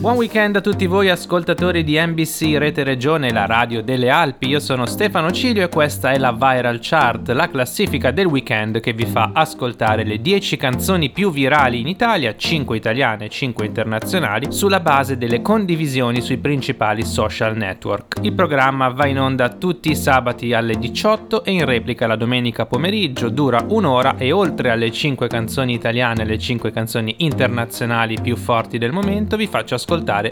Buon weekend a tutti voi ascoltatori di NBC Rete Regione, la radio delle Alpi. Io sono Stefano Cilio e questa è la Viral Chart, la classifica del weekend che vi fa ascoltare le 10 canzoni più virali in Italia, 5 italiane e 5 internazionali, sulla base delle condivisioni sui principali social network. Il programma va in onda tutti i sabati alle 18 e in replica la domenica pomeriggio, dura un'ora e oltre alle 5 canzoni italiane e le 5 canzoni internazionali più forti del momento vi faccio ascoltare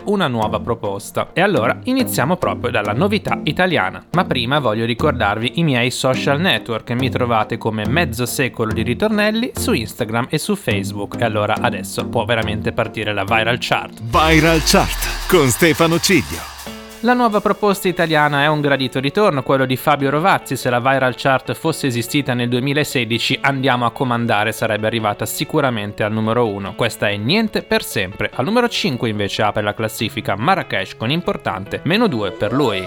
una nuova proposta. E allora iniziamo proprio dalla novità italiana. Ma prima voglio ricordarvi i miei social network. Mi trovate come mezzo secolo di ritornelli su Instagram e su Facebook. E allora adesso può veramente partire la viral chart. Viral chart con Stefano Ciglio. La nuova proposta italiana è un gradito ritorno, quello di Fabio Rovazzi. Se la viral chart fosse esistita nel 2016, andiamo a comandare, sarebbe arrivata sicuramente al numero 1. Questa è Niente per sempre. Al numero 5 invece apre la classifica Marrakesh con importante meno 2 per lui.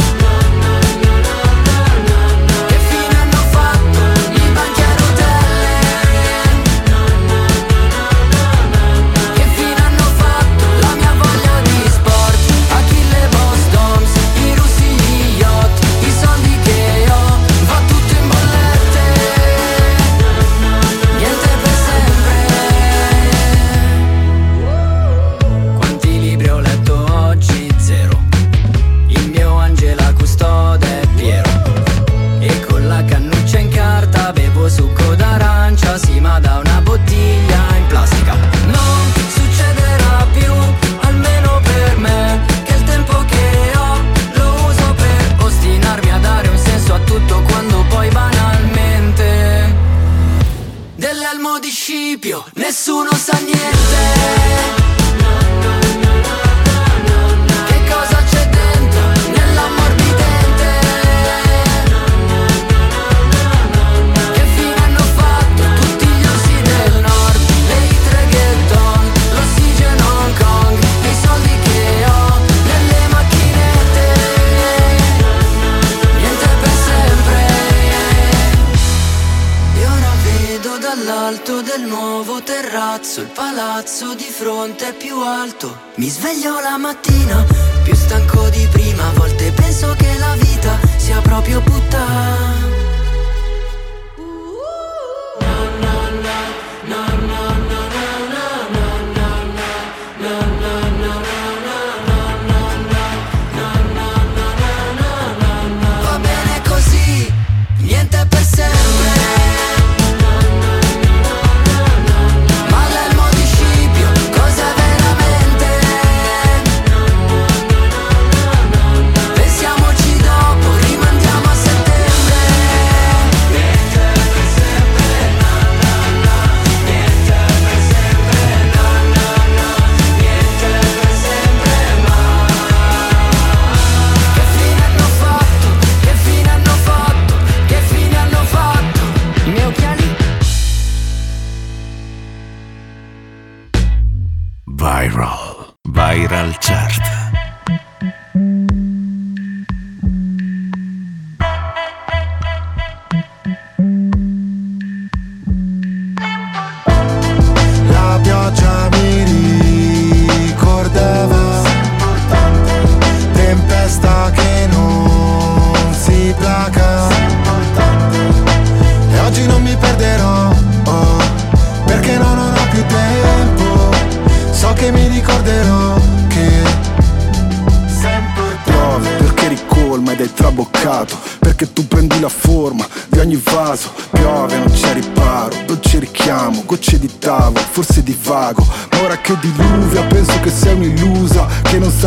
Che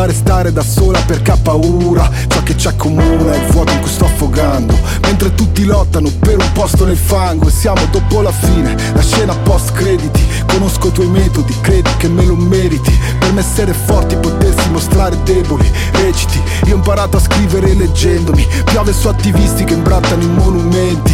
Sa restare da sola perché ha paura Ciò che ci accomuna è il vuoto in cui sto affogando. Mentre tutti lottano per un posto nel fango E siamo dopo la fine, la scena post crediti. Conosco i tuoi metodi, credi che me lo meriti. Per me essere forti, potersi mostrare deboli Reciti, io ho imparato a scrivere leggendomi. Piove su attivisti che imbrattano i monumenti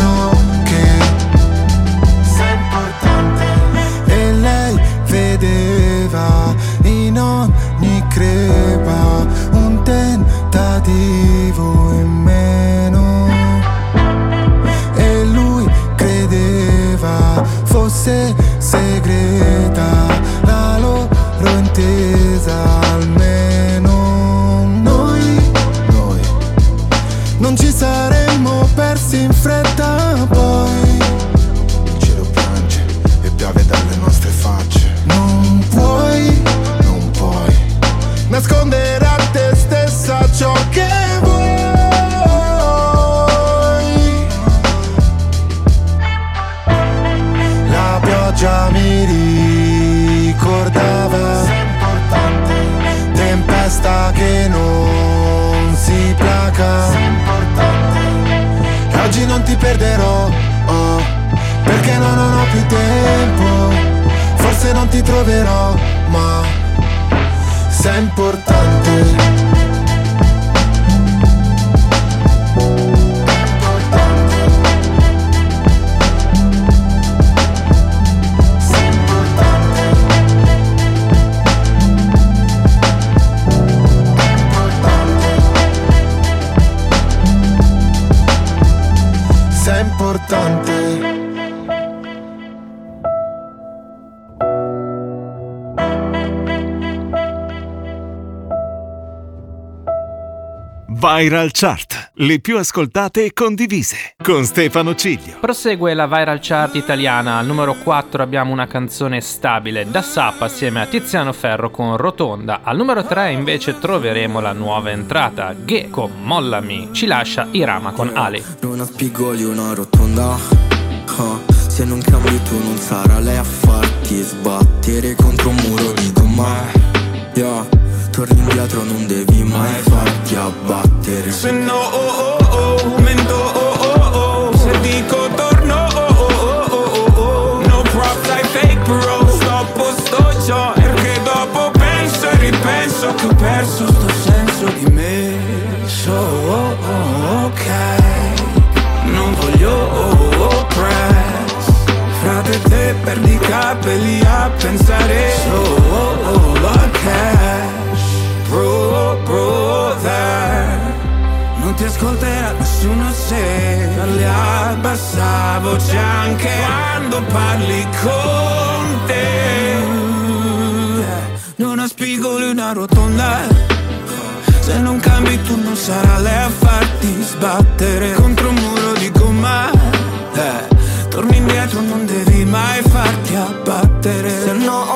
poi. Il cielo piange e piove dalle nostre facce. Non puoi, non puoi nascondere ti troverò ma Sei importante Viral Chart, le più ascoltate e condivise, con Stefano Ciglio. Prosegue la viral chart italiana. Al numero 4 abbiamo una canzone stabile da Sap assieme a Tiziano Ferro con Rotonda. Al numero 3 invece troveremo la nuova entrata. Ghe con Mollami. Ci lascia Irama con Ali. Non ha spigoli una rotonda Ah, Se non cambi tu non sarà lei a farti sbattere contro un muro di gomma Yeah, torni indietro non devi mai farti abbattere Se no, oh oh oh, mento, oh oh oh Se dico torno, oh oh oh oh oh oh No props, I fake bro Sto a posto già Perché dopo penso e ripenso Che ho perso sto senso di me So, oh oh ok Non voglio, oh oh press Frate te perdi capelli a pensare So, a bassa voce anche quando parli con te. Non ha spigoli una rotonda. Se non cambi tu non sarà lei a farti sbattere contro un muro di gomma. Eh, torni indietro, non devi mai farti abbattere. Se no,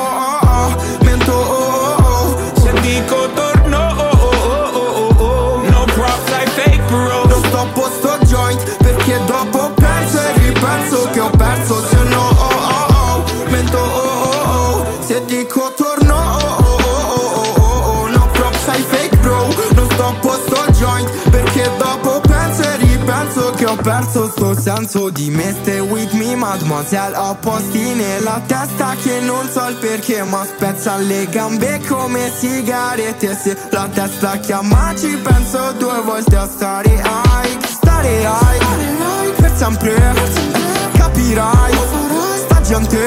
perso sto senso di me. Stay with me mademoiselle Ho posti nella testa che non so il perché Ma spezza le gambe come sigarette. Se la testa chiama ci penso due volte a stare high Stare high per sempre Capirai Sta gente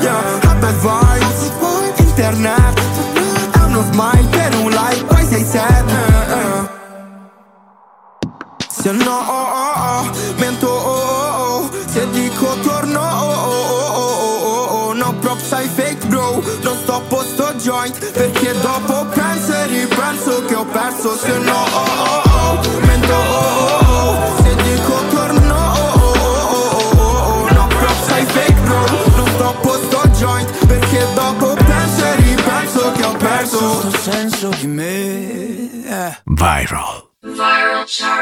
yeah, ha bad vibes. Internet È uno smile per un like Poi sei sad. Se no, oh, oh, oh, mento, oh, oh, oh. Se dico torno, oh, oh, oh, oh, oh, No props sai fake bro, non stoppo posto joint Perché dopo penso e ripenso che ho perso Se no, oh, oh, oh, mento, oh, oh, oh. Se dico. No props sai fake bro, non stoppo sto joint Perché dopo penso e ripenso che ho perso Sto senso di me Viral Viral chart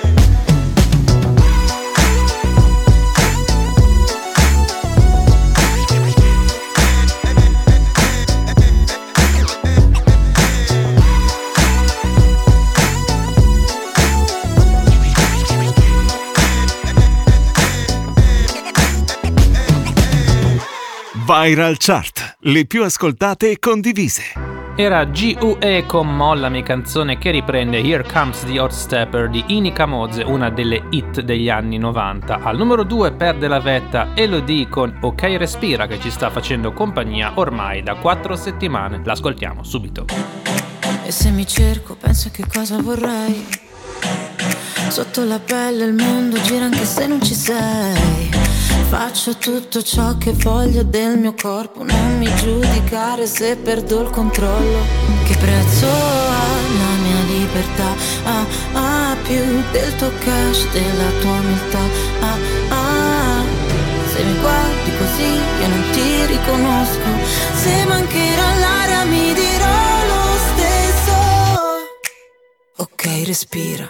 Viral chart. Le più ascoltate e condivise. Era G.U.E. con Mollami, canzone che riprende Here Comes the Hot Stepper di Inika Moze, una delle hit degli anni 90. Al numero 2 perde la vetta Elodie con Ok Respira che ci sta facendo compagnia ormai da 4 settimane. L'ascoltiamo subito. E se mi cerco, penso che cosa vorrei. Sotto la pelle il mondo gira anche se non ci sei. Faccio tutto ciò che voglio del mio corpo, non mi giudicare se perdo il controllo. Che prezzo ha la mia libertà? Ah, ah, più del tuo cash, della tua umiltà. Ah, ah, se mi guardi così io non ti riconosco. Se mancherà l'aria mi dirò lo stesso. Ok, respira.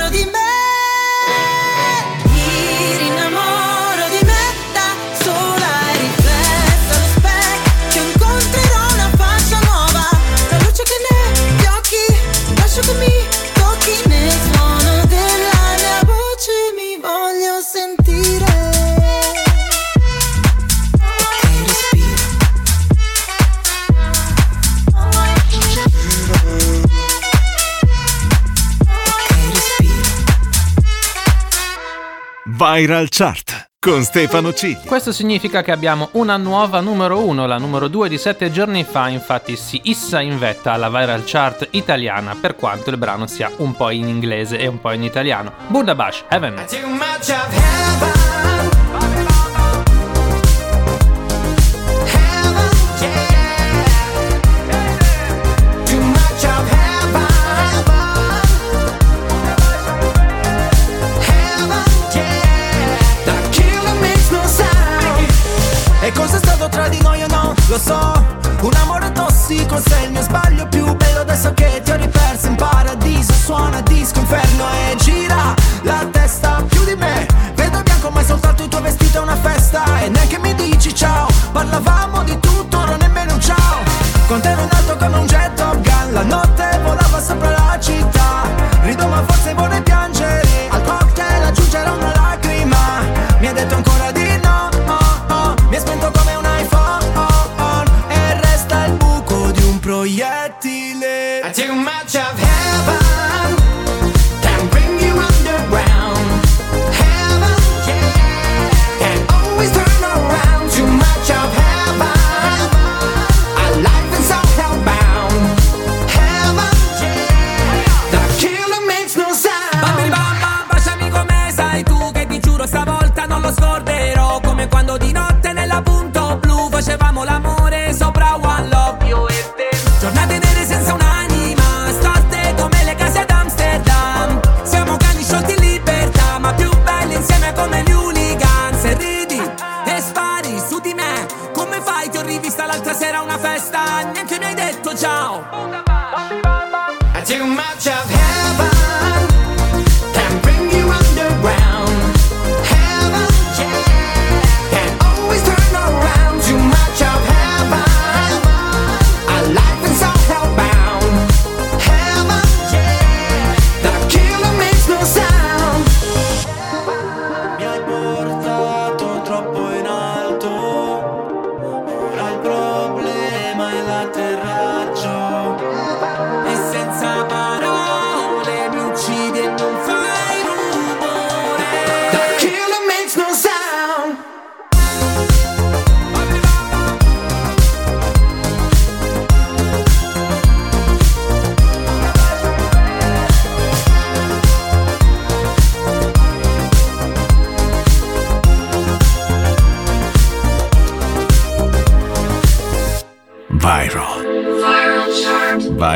Viral Chart con Stefano Cigli. Questo significa che abbiamo una nuova numero 1, la numero 2 di 7 giorni fa, infatti si issa in vetta alla viral chart italiana, per quanto il brano sia un po' in inglese e un po' in italiano. Bundabash, Heaven. Too much of heaven. Heaven, Lo so, un amore tossico sei il mio sbaglio più bello adesso che ti ho riperso in paradiso. Suona disco inferno e gira la testa più di me. Vedo bianco ma è soltanto il tuo vestito è una festa. E neanche mi dici ciao, parlavamo di tutto, ora nemmeno un ciao. Con te ero in alto come un jet Top Gun La notte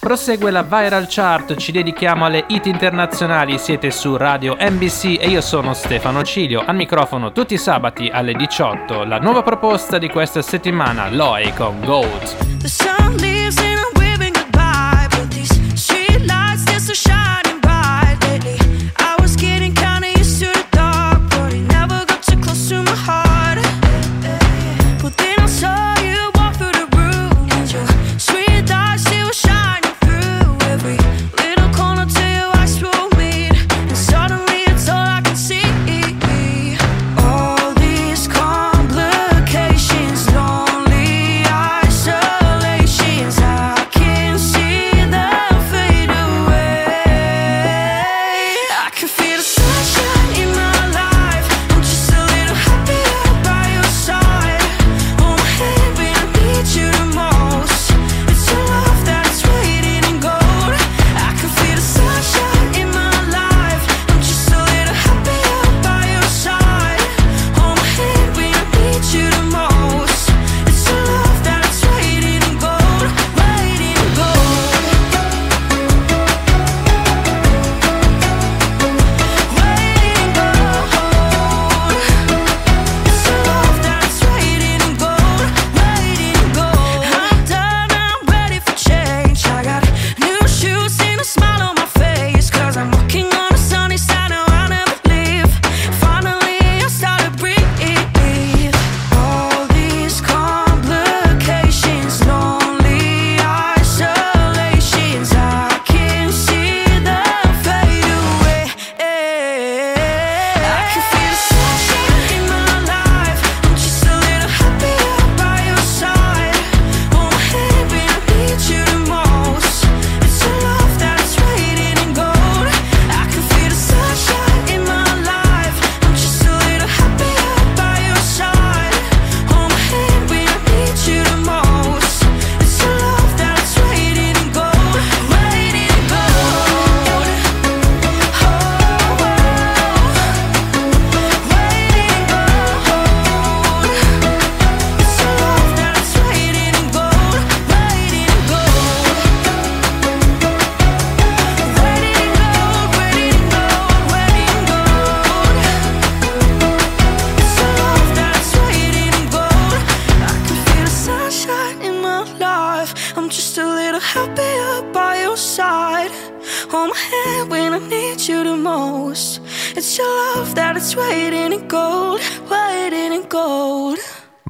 Prosegue la viral chart, ci dedichiamo alle hit internazionali, siete su Radio NBC e io sono Stefano Cilio, al microfono tutti i sabati alle 18, la nuova proposta di questa settimana, Loe con Gold.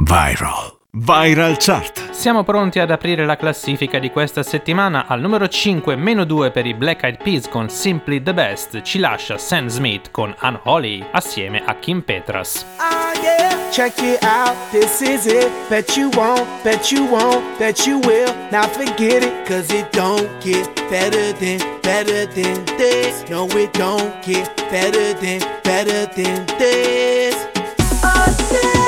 Viral. Viral Chart. Siamo pronti ad aprire la classifica di questa settimana. Al numero 5, meno 2 per i Black Eyed Peas con Simply the Best, ci lascia Sam Smith con Unholy assieme a Kim Petras. Ah, yeah. Check it out, this is it. Bet you won't, bet you won't, bet you will. Now forget it, cause it don't get better than, better than this. No, it don't get better than, better than this. Oh yeah,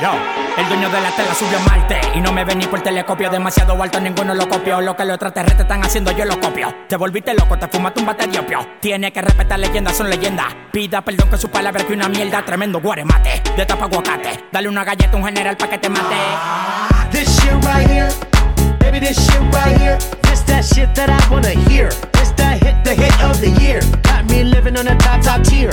Yo, el dueño de la tela subió a Marte Y no me ven ni por telescopio. Demasiado alto, ninguno lo copió. Lo que los extraterrestres están haciendo, yo lo copio. Te volviste loco, te fumaste un bate de opio. Tiene que respetar leyendas, son leyendas Pida perdón que su palabra que una mierda Tremendo guaremate, de tapa aguacate. Dale una galleta a un general pa' que te mate. This shit right here, baby, this shit right here. This that shit that I wanna hear. This that hit, the hit of the year. Got me living on a top, top tier.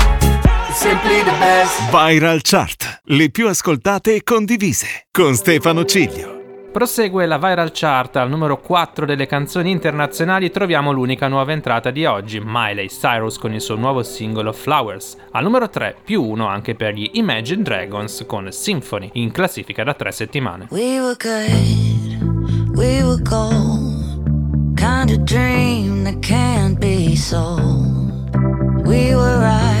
Viral Chart. Le più ascoltate e condivise. Con Stefano Ciglio. Prosegue la viral chart al numero 4 delle canzoni internazionali troviamo l'unica nuova entrata di oggi, Miley Cyrus con il suo nuovo singolo Flowers. Al numero 3 più 1 anche per gli Imagine Dragons con Symphony in classifica da 3 settimane. We were good, we were gold. Kind of dream that can't be sold. We were right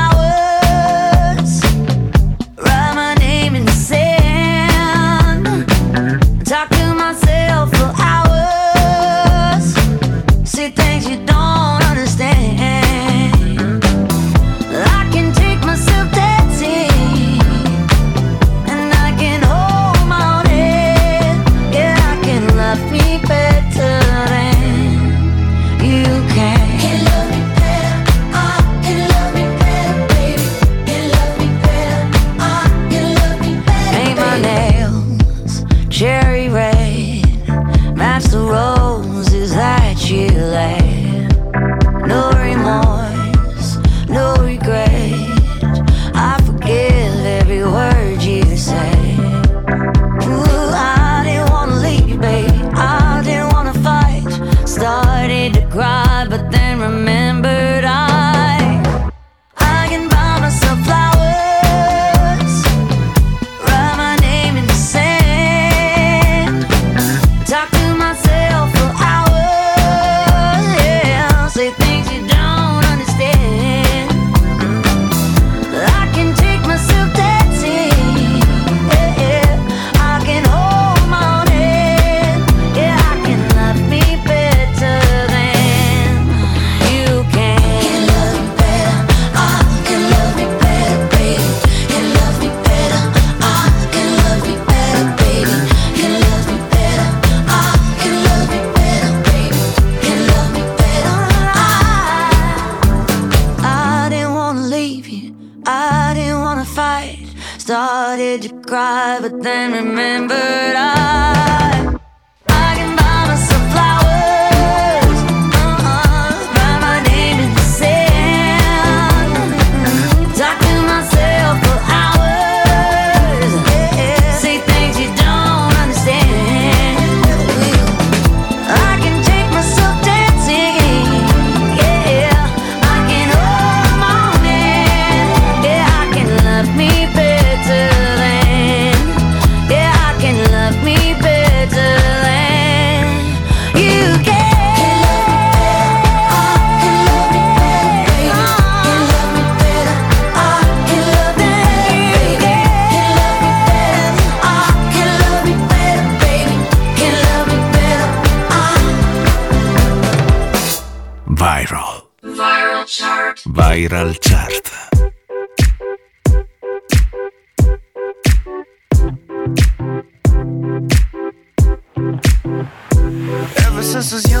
Viral chart. Ever since I was young,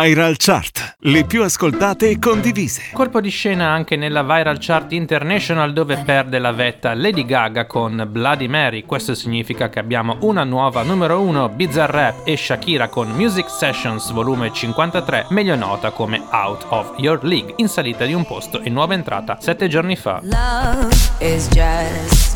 Viral chart. Le più ascoltate e condivise. Colpo di scena anche nella Viral Chart International dove perde la vetta Lady Gaga con Bloody Mary. Questo significa che abbiamo una nuova numero 1 Bizarrap e Shakira con Music Sessions volume 53, meglio nota come Out of Your League, in salita di un posto e nuova entrata 7 giorni fa. Love is just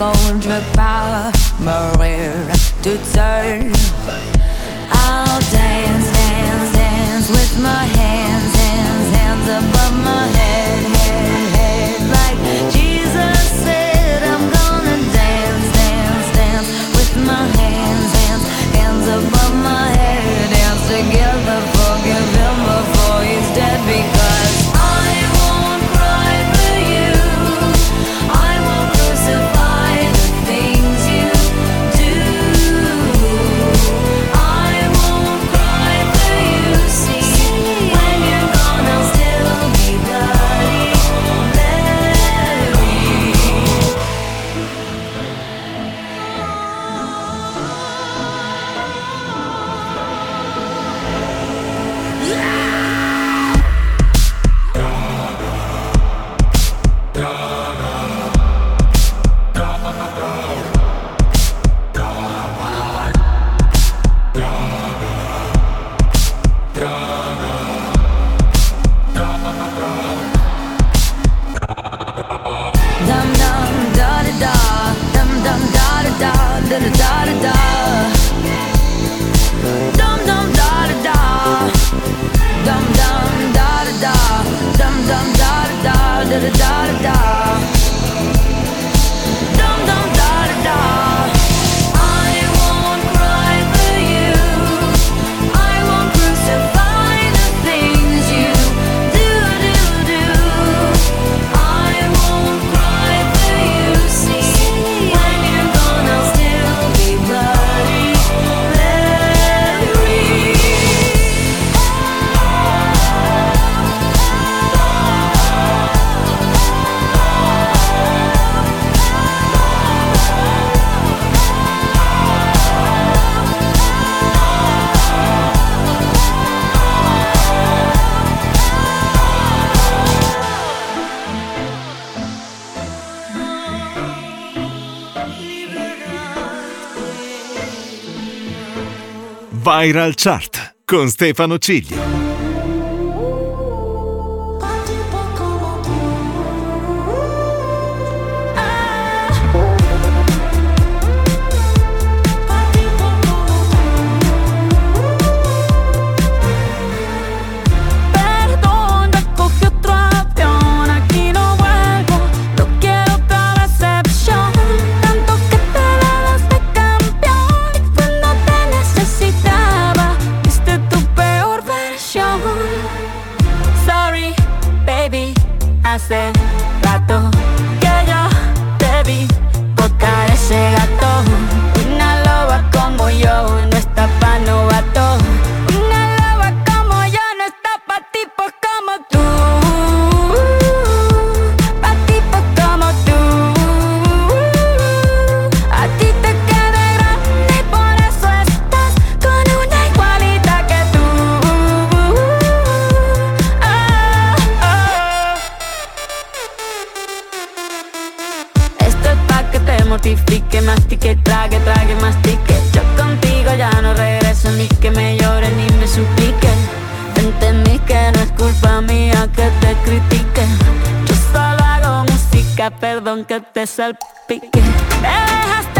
qu'on me parle, mourir toute seule. Viral Chart con Stefano Ciglia. que te salpique. Me dejaste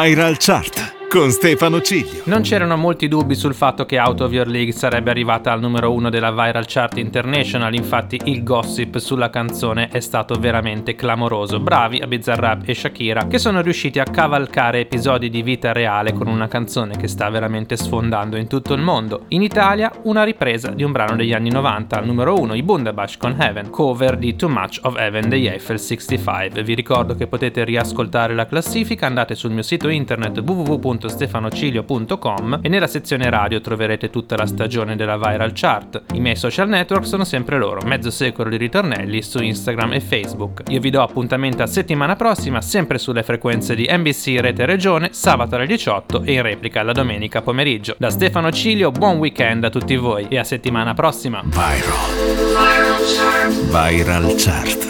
Viral Chart con Stefano Ciglio. Non c'erano molti dubbi sul fatto che Out of Your League sarebbe arrivata al numero uno della Viral Chart International, infatti il gossip sulla canzone è stato veramente clamoroso. Bravi a Bizarrap e Shakira che sono riusciti a cavalcare episodi di vita reale con una canzone che sta veramente sfondando in tutto il mondo. In Italia una ripresa di un brano degli anni 90 al numero uno, i Bundabash con Heaven, cover di Too Much of Heaven degli Eiffel 65. Vi ricordo che potete riascoltare la classifica, andate sul mio sito internet www.stefanocilio.com e nella sezione radio troverete tutta la stagione della Viral Chart. I miei social network sono sempre loro, mezzo secolo di ritornelli su Instagram e Facebook. Io vi do appuntamento a settimana prossima, sempre sulle frequenze di NBC Rete Regione, sabato alle 18 e in replica la domenica pomeriggio. Da Stefano Cilio, buon weekend a tutti voi e a settimana prossima. Viral. Viral chart. Viral Chart.